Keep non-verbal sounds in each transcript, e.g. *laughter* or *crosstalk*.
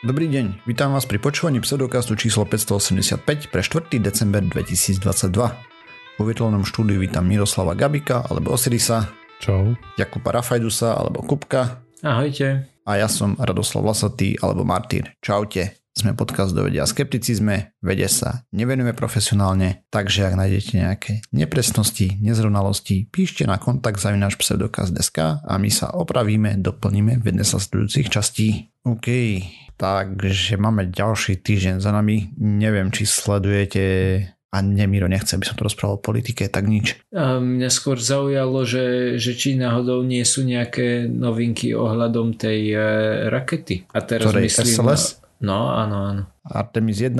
Dobrý deň, vítam vás pri počúvaní pseudokastu číslo 585 pre 4. december 2022. Vo virtuálnom štúdiu vítam Miroslava Gabika alebo Osirisa, Čau. Jakuba Rafajdusa alebo Kupka Ahojte. a ja som Radoslav Lasatý alebo Martin. Čaute. Sme podcast do vedia skepticizme, vede sa nevenujeme profesionálne, takže ak nájdete nejaké nepresnosti, nezrovnalosti, píšte na kontakt zavinač pseudokaz.sk a my sa opravíme, doplníme v jednej sa sledujúcich častí. OK, takže máme ďalší týždeň za nami. Neviem, či sledujete a nie, Miro nechce, aby som to rozprával o politike, tak nič. A mňa skôr zaujalo, že, že či náhodou nie sú nejaké novinky ohľadom tej e, rakety. A teraz Ktorej myslím... SLS? No, áno, áno. Artemis 1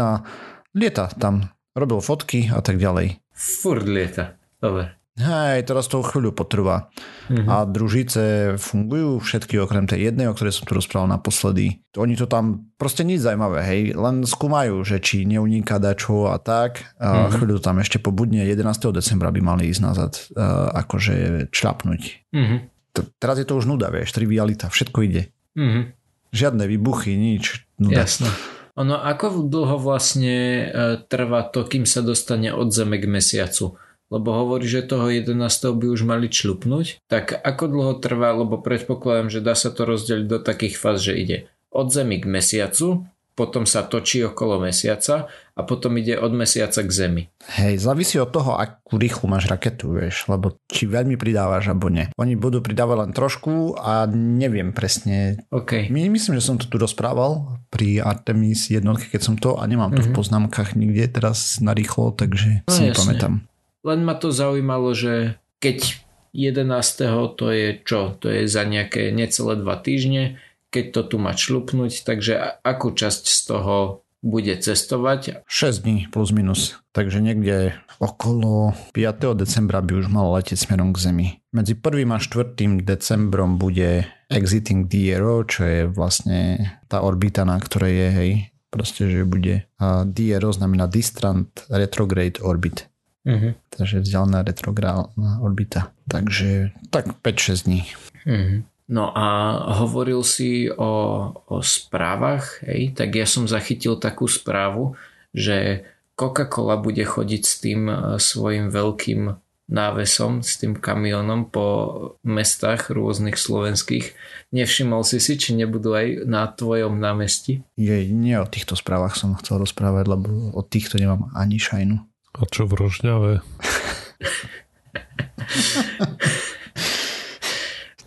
lieta tam, robil fotky a tak ďalej. Furt lieta. Dobre. Hej, teraz to chvíľu potrvá. Mhm. A družice fungujú, všetky okrem tej jednej, o ktorej som tu rozprával naposledy. Oni to tam proste nič zaujímavé, hej, len skúmajú, že či neuniká dačo a tak. A Mhm. chvíľu tam ešte po budne 11. decembra by mali ísť nazad, uh, akože čľapnúť. Mhm. T- teraz je to už nuda, vieš, trivialita, všetko ide. Mhm. Žiadne výbuchy, nič. Nuda. Jasné. Ono, ako dlho vlastne e, trvá to, kým sa dostane od Zeme k Mesiacu? Lebo hovorí, že toho 11. by už mali člupnúť. Tak ako dlho trvá, lebo predpokladám, že dá sa to rozdeliť do takých fáz, že ide od Zemi k Mesiacu, potom sa točí okolo Mesiaca a potom ide od Mesiaca k Zemi. Hej, závisí od toho, akú rýchlu máš raketu, vieš, lebo či veľmi pridávaš alebo nie. Oni budú pridávať len trošku a neviem presne. OK. My, myslím, že som to tu rozprával pri Artemis jednotke, keď som to a nemám to v Mhm. poznámkach nikde teraz na rýchlo, takže No, si jasne. nepamätám. Len ma to zaujímalo, že keď 11. to je čo? To je za nejaké necelé dva týždne, keď to tu má šlupnúť, takže akú časť z toho bude cestovať? 6 dní plus minus, takže niekde okolo 5. decembra by už mal letieť smerom k Zemi. Medzi 1. a 4. decembrom bude Exiting DRO, čo je vlastne tá orbita, na ktorej je, hej, proste, že bude a DRO znamená Distant Retrograde Orbit, Uh-huh. takže vzdialená retrográdna orbita. Takže tak 5-6 dní. Uh-huh. No a hovoril si o, o správach, hej, tak ja som zachytil takú správu, že Coca-Cola bude chodiť s tým e, svojim veľkým návesom, s tým kamionom po mestách rôznych slovenských. Nevšimol si si, či nebudú aj na tvojom námestí? Je, nie o týchto správach som chcel rozprávať, lebo o týchto nemám ani šajnu. A čo v Rožňave? *laughs*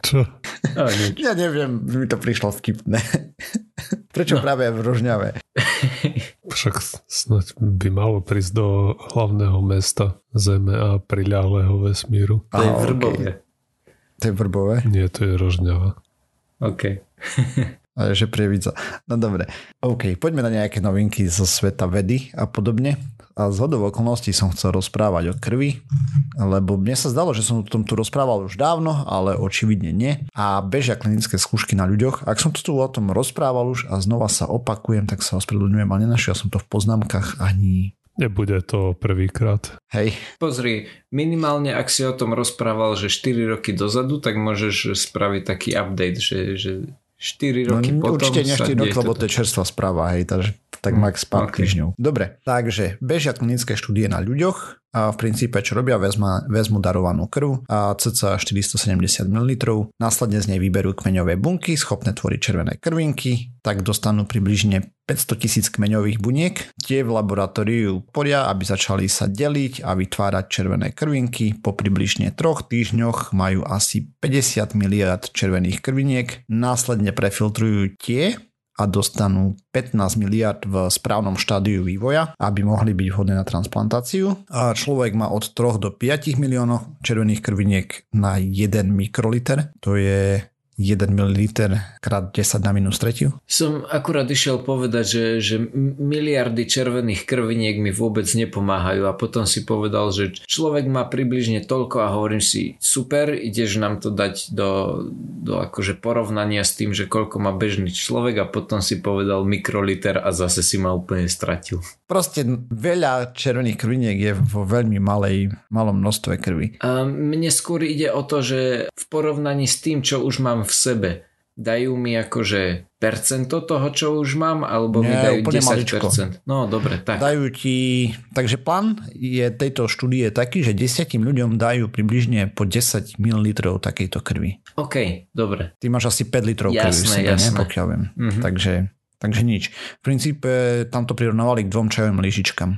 čo? No, nič. Ja neviem, mi to prišlo vtipné. *laughs* Prečo No. práve v Rožňave? *laughs* Však snať by malo prísť do hlavného mesta Zeme a priľahlého vesmíru. To je vrbové. To je Vrbové? Nie, to je Rožňava. OK. *laughs* Ale že prievidza. No dobre. OK, poďme na nejaké novinky zo sveta vedy a podobne. A z hodov okolností som chcel rozprávať o krvi, lebo mne sa zdalo, že som o tom tu rozprával už dávno, ale očividne nie. A bežia klinické skúšky na ľuďoch. Ak som tu o tom rozprával už a znova sa opakujem, tak sa ospravedlňujem, ale nenašiel som to v poznámkach ani... Nebude to prvýkrát. Hej, Pozri, minimálne ak si o tom rozprával, že 4 roky dozadu, tak môžeš spraviť taký update, že, že 4 No, roky potom určite nie sa 4 roky, lebo to je čerstvá správa, hej, takže tak max pár ok. týždňov. Dobre, takže bežia klinické štúdie na ľuďoch a v princípe čo robia, vezma, vezmu darovanú krv a cca 470 ml, následne z nej vyberú kmeňové bunky schopné tvoriť červené krvinky, tak dostanú približne 500 tisíc kmeňových buniek. Tie v laboratóriu poria, aby začali sa deliť a vytvárať červené krvinky. Po približne troch týždňoch majú asi 50 miliard červených krviniek. Následne prefiltrujú tie a dostanú 15 miliard v správnom štádiu vývoja, aby mohli byť vhodné na transplantáciu. A človek má od 3 do 5 miliónov červených krviniek na 1 mikroliter. To je 1 ml krát 10 na minus tretiu. Som akurát išiel povedať, že, že miliardy červených krviniek mi vôbec nepomáhajú a potom si povedal, že človek má približne toľko a hovorím si, super, ideš nám to dať do, do akože porovnania s tým, že koľko má bežný človek a potom si povedal mikroliter a zase si ma úplne stratil. Proste veľa červených krviniek je vo veľmi malej, malom množstve krvi. A mne skôr ide o to, že v porovnaní s tým, čo už mám v sebe, dajú mi akože percento toho, čo už mám, alebo Nie, mi dajú úplne 10%. maličko. No dobre, tak. Dajú ti... Takže plán je tejto štúdie taký, že 10 ľuďom dajú približne po 10 ml takejto krvi. OK, dobre. Ty máš asi 5 litrov krvi Jasné, sebe, jasné. Ne, pokiaľ viem. Mhm. Takže, takže nič. V princípe tam to prirovnávali k dvom čajovým lyžičkám.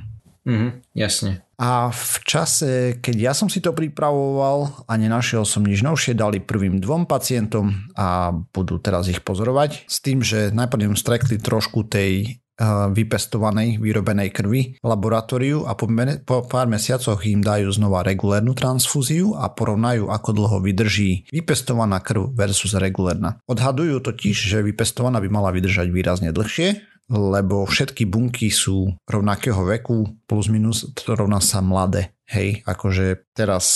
Mhm, jasne. A v čase, keď ja som si to pripravoval a nenašiel som nič novšie, dali prvým dvom pacientom a budú teraz ich pozorovať s tým, že najprv im strekli trošku tej eh, vypestovanej, vyrobenej krvi laboratóriu a po, mene- po pár mesiacoch im dajú znova regulérnu transfúziu a porovnajú, ako dlho vydrží vypestovaná krv versus regulérna. Odhadujú totiž, že vypestovaná by mala vydržať výrazne dlhšie, lebo všetky bunky sú rovnakého veku, plus minus to rovná sa mladé. Hej, akože teraz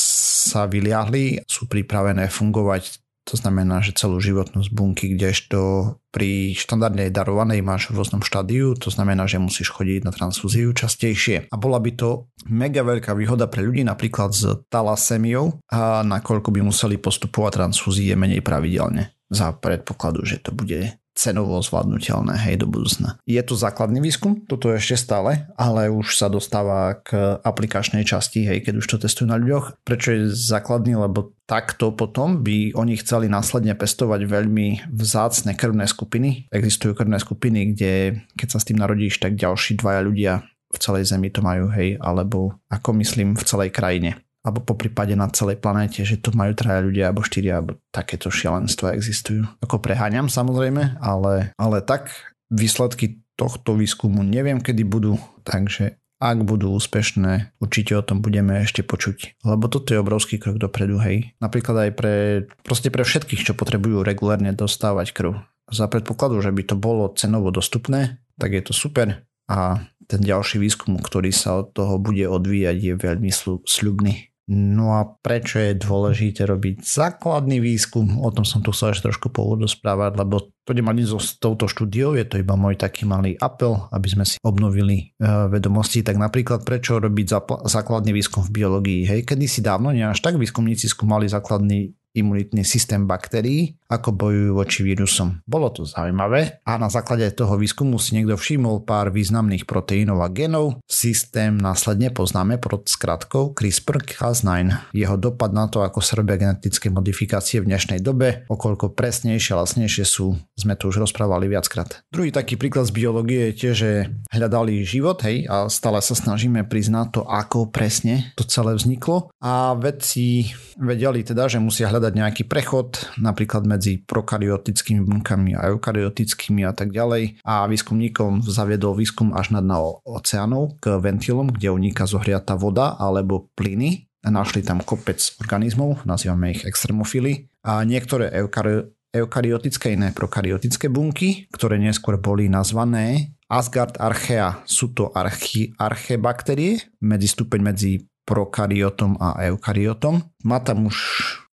sa vyliahli, sú pripravené fungovať, to znamená, že celú životnosť bunky, kdežto pri štandardnej darovanej máš v rôznom štádiu, to znamená, že musíš chodiť na transfúziu častejšie. A bola by to mega veľká výhoda pre ľudí napríklad s talasémiou, a nakoľko by museli postupovať transfúzie menej pravidelne za predpokladu, že to bude cenovo zvládnutelné hej do budúcna. Je to základný výskum, toto je ešte stále, ale už sa dostáva k aplikačnej časti, hej, keď už to testujú na ľuďoch. Prečo je základný? Lebo takto potom by oni chceli následne pestovať veľmi vzácne krvné skupiny. Existujú krvné skupiny, kde keď sa s tým narodíš, tak ďalší dvaja ľudia v celej zemi to majú, hej, alebo ako myslím v celej krajine alebo po prípade na celej planéte, že to majú traja ľudia alebo štyria, alebo takéto šialenstva existujú. Ako preháňam samozrejme, ale, ale tak výsledky tohto výskumu neviem kedy budú, takže ak budú úspešné, určite o tom budeme ešte počuť. Lebo toto je obrovský krok dopredu, hej. Napríklad aj pre, proste pre všetkých, čo potrebujú regulárne dostávať krv. Za predpokladu, že by to bolo cenovo dostupné, tak je to super. A ten ďalší výskum, ktorý sa od toho bude odvíjať, je veľmi sľubný. No a prečo je dôležité robiť základný výskum? O tom som tu chcel ešte trošku po úvodu správať, lebo to nemá nič s touto štúdiou, je to iba môj taký malý apel, aby sme si obnovili e, vedomosti. Tak napríklad prečo robiť základný výskum v biológii? Hej, kedysi dávno, nie až tak výskumníci skúmali základný imunitný systém baktérií, ako bojujú voči vírusom. Bolo to zaujímavé a na základe toho výskumu si niekto všimol pár významných proteínov a genov. Systém následne poznáme pod skratkou CRISPR-Cas9. Jeho dopad na to, ako sa robia genetické modifikácie v dnešnej dobe, okoľko presnejšie a lacnejšie sú, sme to už rozprávali viackrát. Druhý taký príklad z biológie je tiež, že hľadali život, hej, a stále sa snažíme priznať to, ako presne to celé vzniklo. A vedci vedeli teda, že musia hľadať nejaký prechod, napríklad medzi prokaryotickými bunkami a eukaryotickými a tak ďalej. A výskumníkom zaviedol výskum až dno oceánov k ventilom, kde uniká zohriatá voda alebo plyny. Našli tam kopec organizmov, nazývame ich extremofily. A niektoré eukary- eukaryotické, iné prokaryotické bunky, ktoré neskôr boli nazvané Asgard archea. Sú to archi- archebakterie, medzi stupeň medzi prokaryotom a eukaryotom. Má tam už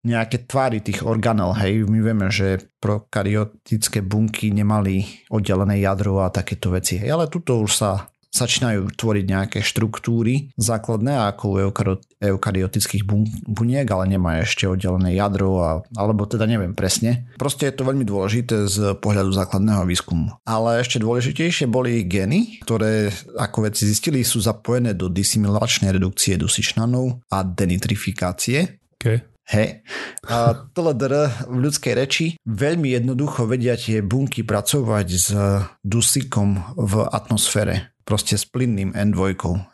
nejaké tvary tých organel, hej. My vieme, že prokaryotické bunky nemali oddelené jadro a takéto veci, hej. Ale tuto už sa začínajú tvoriť nejaké štruktúry základné ako u eukaryotických bun- buniek, ale nemá ešte oddelené jadro, a, alebo teda neviem presne. Proste je to veľmi dôležité z pohľadu základného výskumu. Ale ešte dôležitejšie boli geny, ktoré, ako veci zistili, sú zapojené do disimilačnej redukcie dusičnanov a denitrifikácie. Okay. Hej. A TLDR v ľudskej reči veľmi jednoducho vedia tie bunky pracovať s dusíkom v atmosfére. Proste s plynným N2.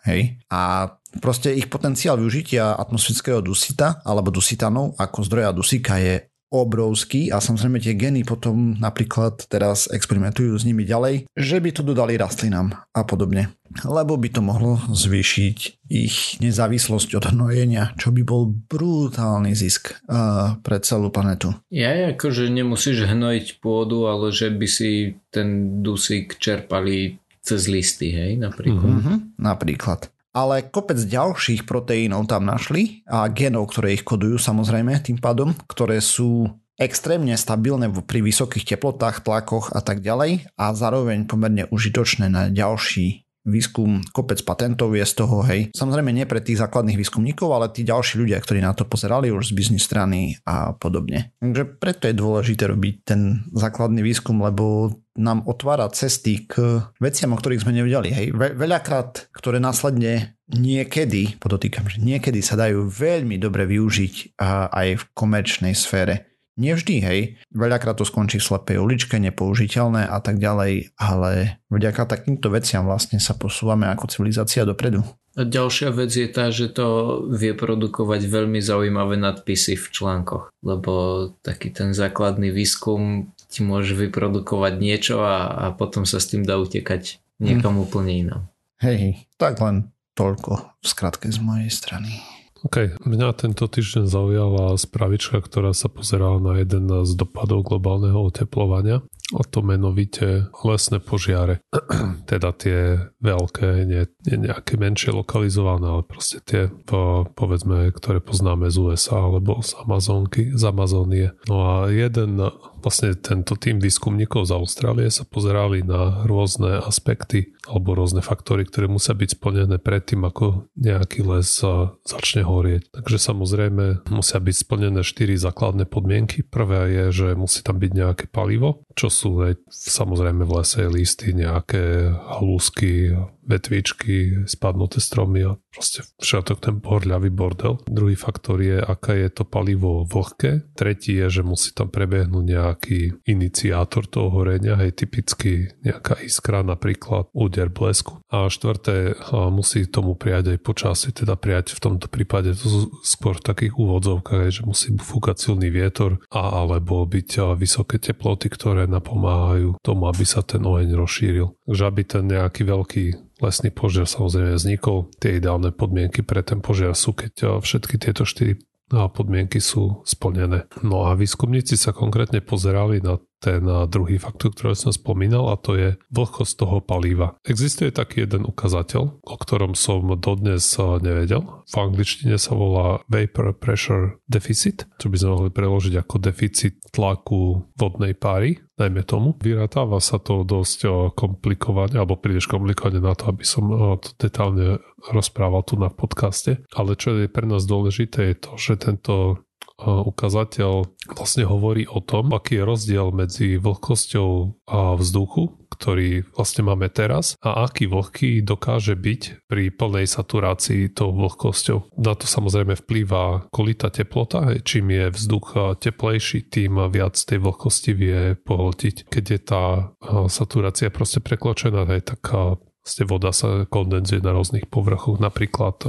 Hej. A proste ich potenciál využitia atmosférického dusita alebo dusitanov ako zdroja dusíka je obrovský a samozrejme tie geny potom napríklad teraz experimentujú s nimi ďalej, že by to dodali rastlinám a podobne. Lebo by to mohlo zvýšiť ich nezávislosť od hnojenia, čo by bol brutálny zisk uh, pre celú planetu. Ja akože nemusíš hnojiť pôdu, ale že by si ten dusík čerpali cez listy, hej, napríklad. Mm-hmm, napríklad. Ale kopec ďalších proteínov tam našli a genov, ktoré ich kodujú samozrejme tým pádom, ktoré sú extrémne stabilné pri vysokých teplotách, tlakoch a tak ďalej a zároveň pomerne užitočné na ďalší výskum, kopec patentov je z toho, hej. Samozrejme nie pre tých základných výskumníkov, ale tí ďalší ľudia, ktorí na to pozerali už z biznis strany a podobne. Takže preto je dôležité robiť ten základný výskum, lebo nám otvára cesty k veciam, o ktorých sme nevedeli. Hej. Ve- veľakrát, ktoré následne niekedy, podotýkam, že niekedy sa dajú veľmi dobre využiť aj v komerčnej sfére. Nevždy, hej. Veľakrát to skončí v slepej uličke, nepoužiteľné a tak ďalej, ale vďaka takýmto veciam vlastne sa posúvame ako civilizácia dopredu. A ďalšia vec je tá, že to vie produkovať veľmi zaujímavé nadpisy v článkoch, lebo taký ten základný výskum ti môže vyprodukovať niečo a, a potom sa s tým dá utekať niekam hmm. úplne inám. Hej, tak len toľko v skratke z mojej strany. OK, mňa tento týždeň zaujala spravička, ktorá sa pozerala na jeden z dopadov globálneho oteplovania a to menovite lesné požiare. *clears throat* teda tie veľké, nie, nie nejaké menšie lokalizované, ale proste tie, povedzme, ktoré poznáme z USA alebo z Amazonky, z Amazónie. No a jeden vlastne tento tým výskumníkov z Austrálie sa pozerali na rôzne aspekty alebo rôzne faktory, ktoré musia byť splnené predtým, ako nejaký les začne horieť. Takže samozrejme musia byť splnené štyri základné podmienky. Prvé je, že musí tam byť nejaké palivo, čo sú samozrejme v lese listy, nejaké halúsky, vetvičky, spadnuté stromy a proste všetok ten pohľavý bordel. Druhý faktor je, aká je to palivo vlhké. Tretí je, že musí tam prebehnúť nejaký iniciátor toho horenia, hej, typicky nejaká iskra, napríklad úder blesku. A štvrté, musí tomu prijať aj počasie, teda prijať v tomto prípade to skôr v takých úvodzovkách, že musí fúkať silný vietor a alebo byť vysoké teploty, ktoré napomáhajú tomu, aby sa ten oheň rozšíril. Takže aby ten nejaký veľký lesný požiar samozrejme vznikol. Tie ideálne podmienky pre ten požiar sú, keď eh, všetky tieto štyri eh, podmienky sú splnené. No a výskumníci sa konkrétne pozerali na ten druhý faktor, ktorý som spomínal a to je vlhkosť toho palíva. Existuje taký jeden ukazateľ, o ktorom som dodnes nevedel. V angličtine sa volá Vapor Pressure Deficit, čo by sme mohli preložiť ako deficit tlaku vodnej páry, najmä tomu. Vyratáva sa to dosť komplikovane, alebo príliš komplikovane na to, aby som to detálne rozprával tu na podcaste. Ale čo je pre nás dôležité je to, že tento ukazateľ vlastne hovorí o tom, aký je rozdiel medzi vlhkosťou vzduchu, ktorý vlastne máme teraz a aký vlhký dokáže byť pri plnej saturácii tou vlhkosťou. Na to samozrejme vplýva kolita teplota, čím je vzduch teplejší, tým viac tej vlhkosti vie pohltiť. Keď je tá saturácia proste prekločená, tak vlastne voda sa kondenzuje na rôznych povrchoch, napríklad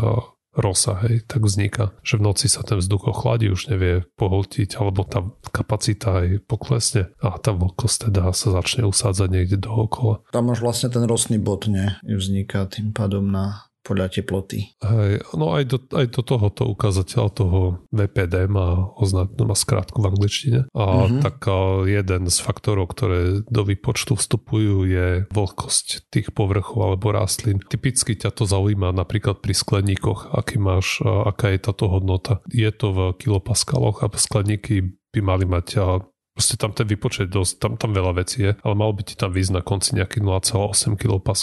rosa, hej, tak vzniká, že v noci sa ten vzduch ochladí, už nevie pohltiť, alebo tá kapacita aj poklesne a tá vlhkosť teda sa začne usádzať niekde dookola. Tam máš vlastne ten rostný bod, ne? Vzniká tým pádom na podľa teploty. Hej, no aj do, aj do tohoto ukazateľa toho VPD má, ozna, má skrátku v angličtine. A mm-hmm. tak jeden z faktorov, ktoré do výpočtu vstupujú je vlhkosť tých povrchov alebo rastlín. Typicky ťa to zaujíma napríklad pri skleníkoch, aký máš, aká je táto hodnota. Je to v kilopaskaloch a skleníky by mali mať Proste tam ten vypočet dosť, tam, tam veľa vecí je, ale mal by ti tam výsť na konci nejaký 0,8 kPa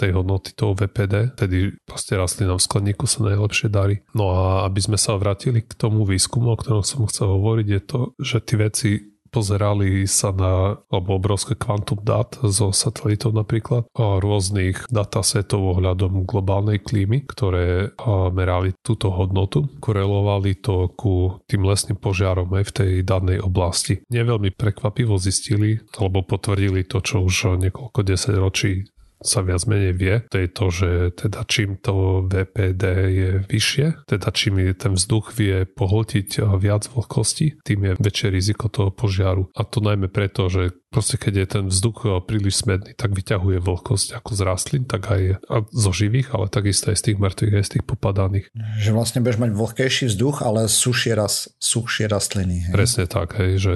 tej hodnoty toho VPD, tedy proste rastlinám v skleníku sa najlepšie darí. No a aby sme sa vrátili k tomu výskumu, o ktorom som chcel hovoriť, je to, že tie veci pozerali sa na alebo obrovské kvantum dát zo satelitov napríklad a rôznych datasetov ohľadom globálnej klímy, ktoré merali túto hodnotu, korelovali to ku tým lesným požiarom aj v tej danej oblasti. Neveľmi prekvapivo zistili alebo potvrdili to, čo už niekoľko desať ročí sa viac menej vie, to je to, že teda čím to VPD je vyššie, teda čím je ten vzduch vie pohltiť viac vlhkosti, tým je väčšie riziko toho požiaru. A to najmä preto, že proste keď je ten vzduch príliš smedný, tak vyťahuje vlhkosť ako z rastlín, tak aj zo živých, ale takisto aj z tých mŕtvych, aj z tých popadaných. Že vlastne budeš mať vlhkejší vzduch, ale sušie, ras, sušie rastliny. Hej? Presne tak, hej, že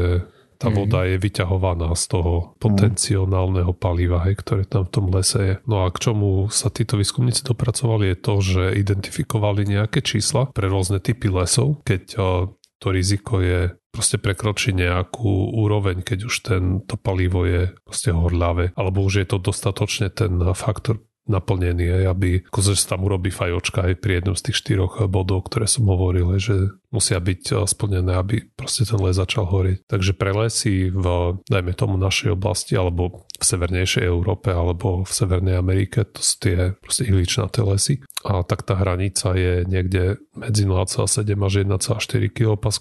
tá mm. voda je vyťahovaná z toho potenciálneho paliva, hej, ktoré tam v tom lese je. No a k čomu sa títo výskumníci dopracovali je to, že identifikovali nejaké čísla pre rôzne typy lesov, keď to riziko je proste prekročí nejakú úroveň, keď už ten, to palivo je proste horľavé, alebo už je to dostatočne ten faktor naplnený, aby akože sa tam urobí fajočka aj pri jednom z tých štyroch bodov, ktoré som hovoril, že musia byť eh, splnené, aby proste ten les začal horieť. Takže pre lesy v, dajme tomu, našej oblasti, alebo v severnejšej Európe, alebo v Severnej Amerike, to sú tie proste ihličnaté lesy. A tak tá hranica je niekde medzi 0,7 až 1,4 kPa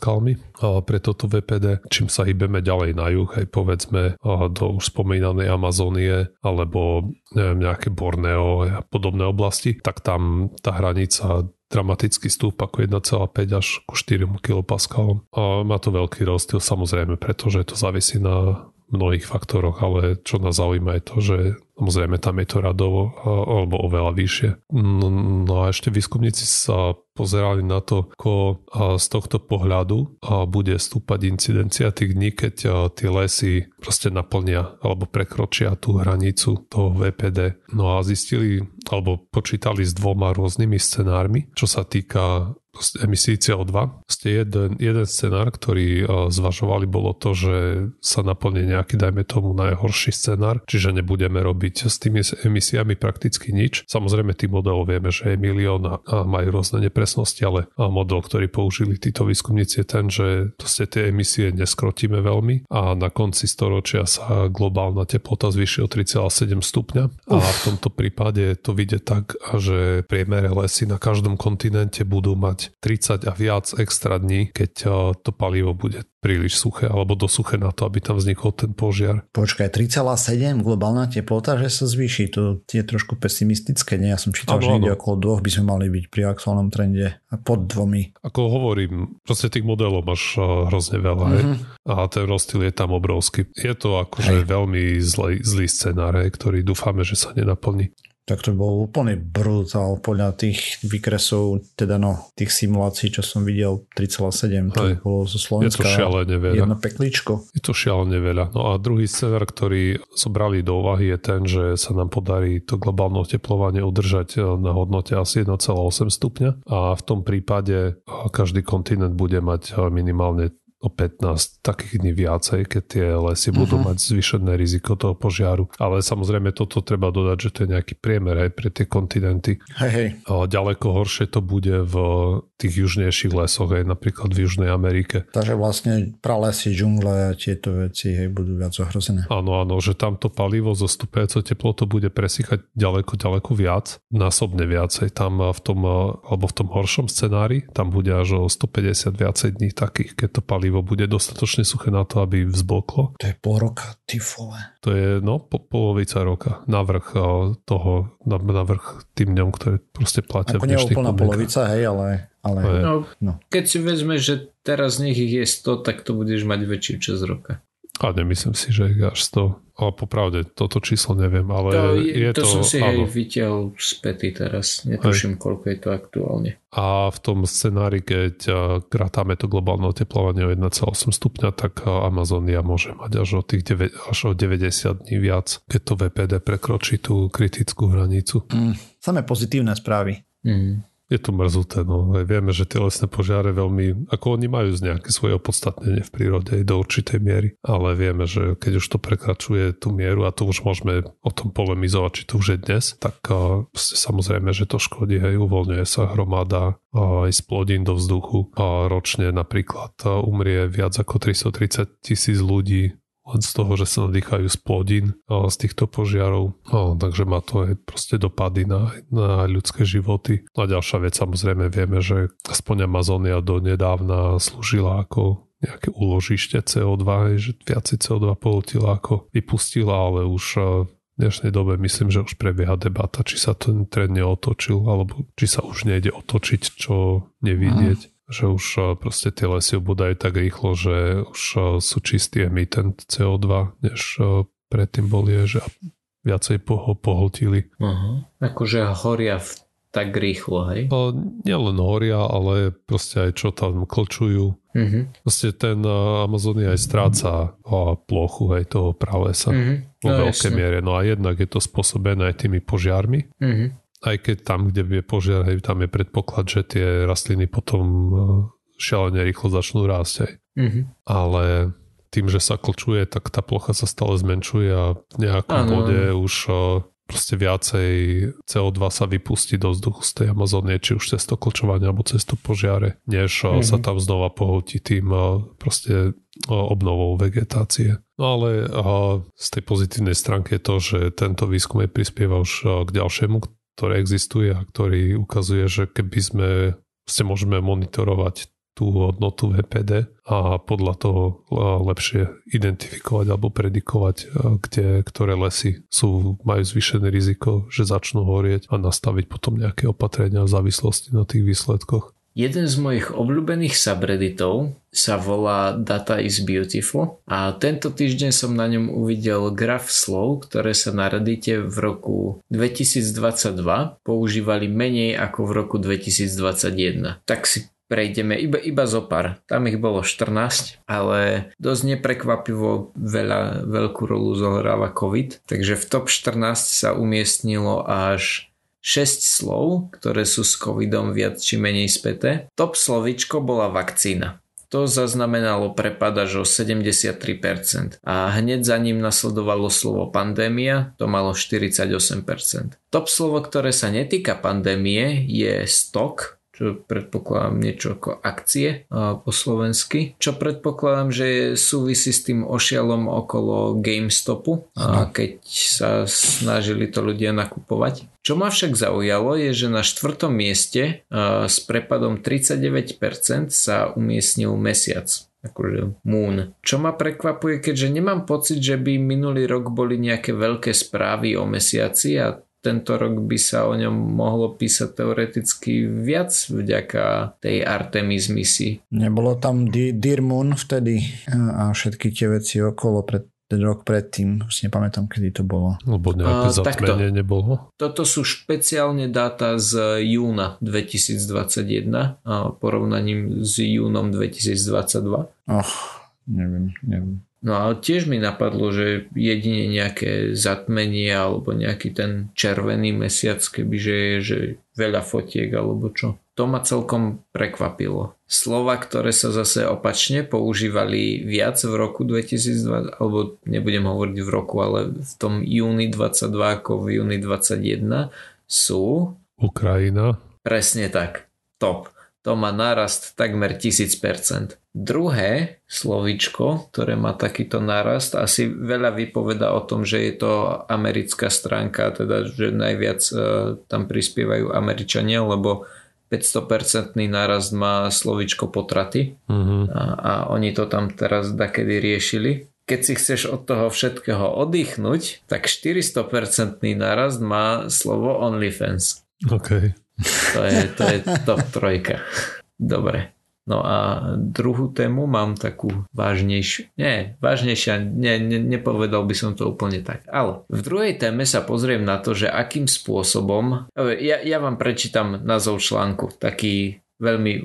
a pre toto VPD. Čím sa hýbeme ďalej na juh, aj povedzme do už spomínanej Amazónie, alebo neviem, nejaké Borneo a podobné oblasti, tak tam tá hranica dramaticky stúp ako 1,5 až ku 4 kPa. A má to veľký rozdiel samozrejme, pretože to závisí na mnohých faktoroch, ale čo nás zaujíma je to, že samozrejme tam je to radovo alebo oveľa vyššie. No, no a ešte výskumníci sa pozerali na to, ako z tohto pohľadu bude stúpať incidencia tých dní, keď tie lesy proste naplnia alebo prekročia tú hranicu toho VPD. No a zistili alebo počítali s dvoma rôznymi scenármi, čo sa týka emisí CO2. Jeden, jeden scenár, ktorý zvažovali, bolo to, že sa naplní nejaký, dajme tomu, najhorší scenár, čiže nebudeme robiť s tými emisiami prakticky nič. Samozrejme, tých modelov vieme, že je milión a majú rôzne nepresnosti, ale model, ktorý použili títo výskumníci je ten, že tie emisie neskrotíme veľmi a na konci storočia sa globálna teplota zvýši o 3,7 stupňa a v tomto prípade to vidie tak, že priemere lesy na každom kontinente budú mať 30 a viac extra dní, keď eh, to palivo bude príliš suché alebo dosuché na to, aby tam vznikol ten požiar. Počkaj, 3,7 globálna teplota, že sa zvýši, to je trošku pesimistické, nie? Ja som čítal, ano, že niekde okolo dvoch by sme mali byť pri aktuálnom trende a pod dvomi. Ako hovorím, proste tých modelov máš eh, hrozne veľa mm-hmm. a ten rozdiel je tam obrovský. Je to akože veľmi zlý, zlý scenár, ktorý dúfame, že sa nenaplní tak to bol úplný brutál podľa tých vykresov, teda no, tých simulácií, čo som videl, 3,7, to Hej. bolo zo Slovenska. Je to šialene veľa. Jedno peklíčko. Je to šialene veľa. No a druhý scenár, ktorý zobrali do úvahy je ten, že sa nám podarí to globálne oteplovanie udržať e, na hodnote asi 1,8 stupňa a v tom prípade e, každý kontinent bude mať e, minimálne o 15 takých dní viacej, keď tie lesy uh-huh. budú mhm. mať zvýšené riziko toho požiaru. Ale samozrejme toto treba dodať, že to je nejaký priemer aj pre tie kontinenty. Hej, hej. Ďaleko horšie to bude v tých južnejších lesoch, aj napríklad v Južnej Amerike. Takže vlastne pralesy, džungle a tieto veci hej, budú viac ohrozené. Áno, áno, že tamto palivo zo stúpajúcou teplotou bude presýchať ďaleko, ďaleko viac, násobne viacej. Tam v tom, alebo v tom horšom scenári, tam bude až o 150 viacej dní takých, keď to palivo palivo bude dostatočne suché na to, aby vzblklo. To je pol roka, ty vole. To je no, po, polovica roka, navrh toho, navrh tým dňom, ktoré proste platia Ako nie úplná polovica, hej, ale ale no, no. keď si vezme, že teraz nech ich je 100, tak to budeš mať väčšiu časť roka. A nemyslím si, že až 100. Ale popravde, toto číslo neviem, ale to, je, je to... To som si áno. aj vytiaľ späty teraz. Netuším, hej. koľko je to aktuálne. A v tom scenári, keď krátame to globálne oteplovanie o 1,8 stupňa, tak Amazonia môže mať až o, tých 9, až o 90 dní viac, keď to VPD prekročí tú kritickú hranicu. Mm, samé pozitívne správy. Mm je to mrzuté. No. Vieme, že tie lesné požiare veľmi, ako oni majú z nejaké svoje opodstatnenie v prírode do určitej miery, ale vieme, že keď už to prekračuje tú mieru a to už môžeme o tom polemizovať, či to už je dnes, tak uh, samozrejme, že to škodí, hej, uvoľňuje sa hromada uh, aj splodín do vzduchu a ročne napríklad umrie viac ako 330 tisíc ľudí len z toho, že sa nadýchajú z plodín z týchto požiarov. No, takže má to aj proste dopady na, na ľudské životy. No a ďalšia vec, samozrejme vieme, že aspoň Amazónia do nedávna slúžila ako nejaké úložište CO2, že viacej CO2 polutila ako vypustila, ale už v dnešnej dobe myslím, že už prebieha debata, či sa ten trend neotočil, alebo či sa už nejde otočiť, čo nevidieť že už eh, proste tie lesy obudajú tak rýchlo, že už eh, sú čistý emitent CO2, než eh, predtým boli, že viacej poho pohltili. Uh-huh. Akože horia v tak rýchlo, hej? O, nielen horia, ale proste aj čo tam klčujú. Uh-huh. Proste ten Amazonia aj stráca o, plochu aj toho pralesa vo no, veľkej jasne. miere. No a jednak je to spôsobené aj tými požiarmi. Uh-huh aj keď tam, kde je požiar, hej, tam je predpoklad, že tie rastliny potom e, šialene rýchlo začnú rásť aj. Mm-hmm. Ale tým, že sa klčuje, tak tá plocha sa stále zmenšuje a v nejakom ano. bode už e, proste viacej CO2 sa vypustí do vzduchu z tej Amazónie, či už cez to klčovanie alebo cez to požiare, než mm-hmm. sa tam znova pohotí tým proste obnovou vegetácie. No ale z tej pozitívnej stránky je to, že tento výskum je prispieva už k ďalšiemu, ktorý existuje a ktorý ukazuje, že keby sme ste môžeme monitorovať tú hodnotu VPD a podľa toho lepšie identifikovať alebo predikovať, kde, ktoré lesy sú, majú zvýšené riziko, že začnú horieť a nastaviť potom nejaké opatrenia v závislosti na tých výsledkoch. Jeden z mojich obľúbených subredditov sa volá Data is Beautiful a tento týždeň som na ňom uvidel graf slov, ktoré sa na Reddite v roku 2022 používali menej ako v roku 2021. Tak si prejdeme iba, iba zo pár. Tam ich bolo 14, ale dosť neprekvapivo veľa, veľkú rolu zohráva COVID, takže v top 14 sa umiestnilo až 6 slov, ktoré sú s covidom viac či menej späté. Top slovičko bola vakcína. To zaznamenalo prepad až o 73% a hneď za ním nasledovalo slovo pandémia, to malo 48%. Top slovo, ktoré sa netýka pandémie je stok, čo predpokladám niečo ako akcie po slovensky, čo predpokladám, že súvisí s tým ošialom okolo GameStopu, a keď sa snažili to ľudia nakupovať. Čo ma však zaujalo je, že na štvrtom mieste s prepadom 39% sa umiestnil mesiac akože Moon. Čo ma prekvapuje, keďže nemám pocit, že by minulý rok boli nejaké veľké správy o mesiaci a tento rok by sa o ňom mohlo písať teoreticky viac vďaka tej Artemis misii. Nebolo tam Dear Moon vtedy a všetky tie veci okolo pred ten rok predtým, už nepamätám, kedy to bolo. Lebo nejaké uh, zatmenie nebolo. Toto sú špeciálne dáta z júna 2021 a porovnaním s júnom 2022. Och, neviem, neviem. No ale tiež mi napadlo, že jedine nejaké zatmenie alebo nejaký ten červený mesiac, kebyže je že veľa fotiek alebo čo. To ma celkom prekvapilo. Slova, ktoré sa zase opačne používali viac v roku 2020, alebo nebudem hovoriť v roku, ale v tom júni 22 ako v júni 21 sú... Ukrajina. Presne tak. Top to má nárast takmer 1000%. Druhé slovičko, ktoré má takýto nárast, asi veľa vypoveda o tom, že je to americká stránka, teda že najviac uh, tam prispievajú Američania, lebo 500% nárast má slovičko potraty uh-huh. a, a oni to tam teraz dakedy riešili. Keď si chceš od toho všetkého oddychnúť, tak 400% nárast má slovo OnlyFans. Okay. To je, to je top trojka. Dobre. No a druhú tému mám takú vážnejšiu. Nie, vážnejšia, nie, ne, nepovedal by som to úplne tak. Ale v druhej téme sa pozriem na to, že akým spôsobom... Ja, ja vám prečítam názov článku, taký veľmi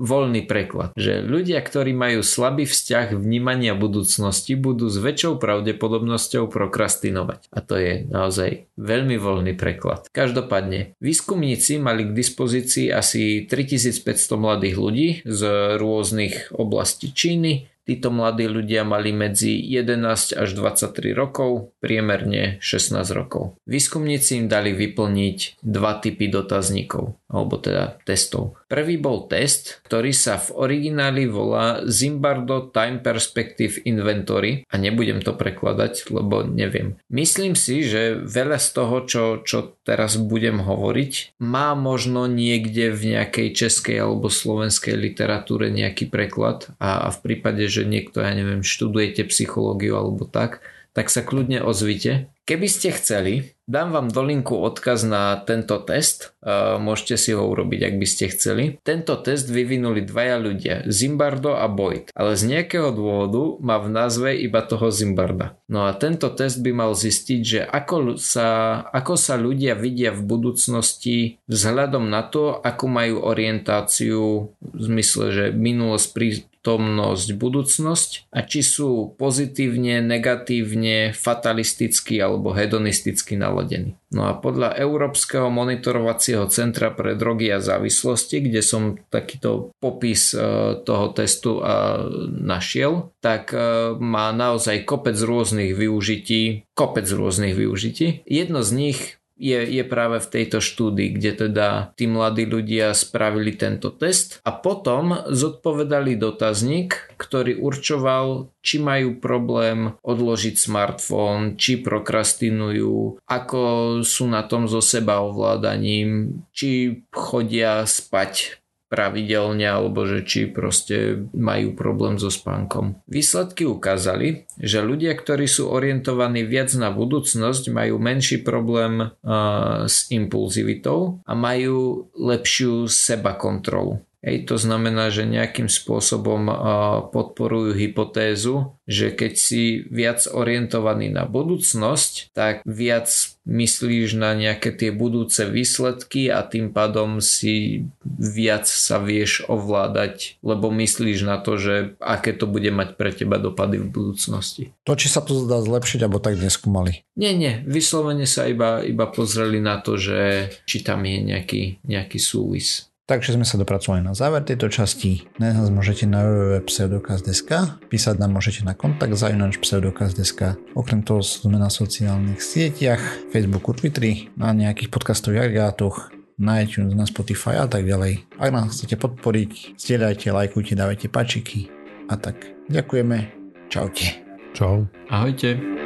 voľný preklad, že ľudia, ktorí majú slabý vzťah vnímania budúcnosti, budú s väčšou pravdepodobnosťou prokrastinovať. A to je naozaj veľmi voľný preklad. Každopádne, výskumníci mali k dispozícii asi 3500 mladých ľudí z rôznych oblastí Číny, Títo mladí ľudia mali medzi 11 až 23 rokov, priemerne 16 rokov. Výskumníci im dali vyplniť dva typy dotazníkov, alebo teda testov. Prvý bol test, ktorý sa v origináli volá Zimbardo Time Perspective Inventory a nebudem to prekladať, lebo neviem. Myslím si, že veľa z toho, čo, čo teraz budem hovoriť, má možno niekde v nejakej českej alebo slovenskej literatúre nejaký preklad a, a v prípade, že niekto, ja neviem, študujete psychológiu alebo tak, tak sa kľudne ozvite. Keby ste chceli, dám vám do linku odkaz na tento test, môžete si ho urobiť, ak by ste chceli. Tento test vyvinuli dvaja ľudia, Zimbardo a Boyd, ale z nejakého dôvodu má v názve iba toho Zimbarda. No a tento test by mal zistiť, že ako sa, ako sa ľudia vidia v budúcnosti vzhľadom na to, ako majú orientáciu v zmysle, že minulosť, prítomnosť, budúcnosť a či sú pozitívne, negatívne, fatalisticky alebo hedonisticky naladení. No a podľa Európskeho monitorovacieho centra pre drogy a závislosti, kde som takýto popis e, toho testu e, našiel, tak e, má naozaj kopec rôznych využití, kopec rôznych využití. Jedno z nich je, je práve v tejto štúdii, kde teda tí mladí ľudia spravili tento test a potom zodpovedali dotazník, ktorý určoval, či majú problém odložiť smartfón, či prokrastinujú, ako sú na tom so seba ovládaním, či chodia spať pravidelne alebo že či proste majú problém so spánkom. Výsledky ukázali, že ľudia, ktorí sú orientovaní viac na budúcnosť, majú menší problém uh, s impulzivitou a majú lepšiu seba kontrolu. Hej, to znamená, že nejakým spôsobom podporujú hypotézu, že keď si viac orientovaný na budúcnosť, tak viac myslíš na nejaké tie budúce výsledky a tým pádom si viac sa vieš ovládať, lebo myslíš na to, že aké to bude mať pre teba dopady v budúcnosti. To, či sa to dá zlepšiť, alebo tak neskúmali? Nie, nie, vyslovene sa iba, iba pozreli na to, že či tam je nejaký, nejaký súvis. Takže sme sa dopracovali na záver tejto časti. Dnes nás môžete na www.pseudokaz.sk, písať nám môžete na kontakt zajunač pseudokaz.sk. Okrem toho sme na sociálnych sieťach, Facebooku, Twitteri, na nejakých podcastových agregátoch, na iTunes, na Spotify a tak ďalej. Ak nás chcete podporiť, zdieľajte, lajkujte, dávajte pačiky a tak. Ďakujeme. Čaute. Čau. Ahojte.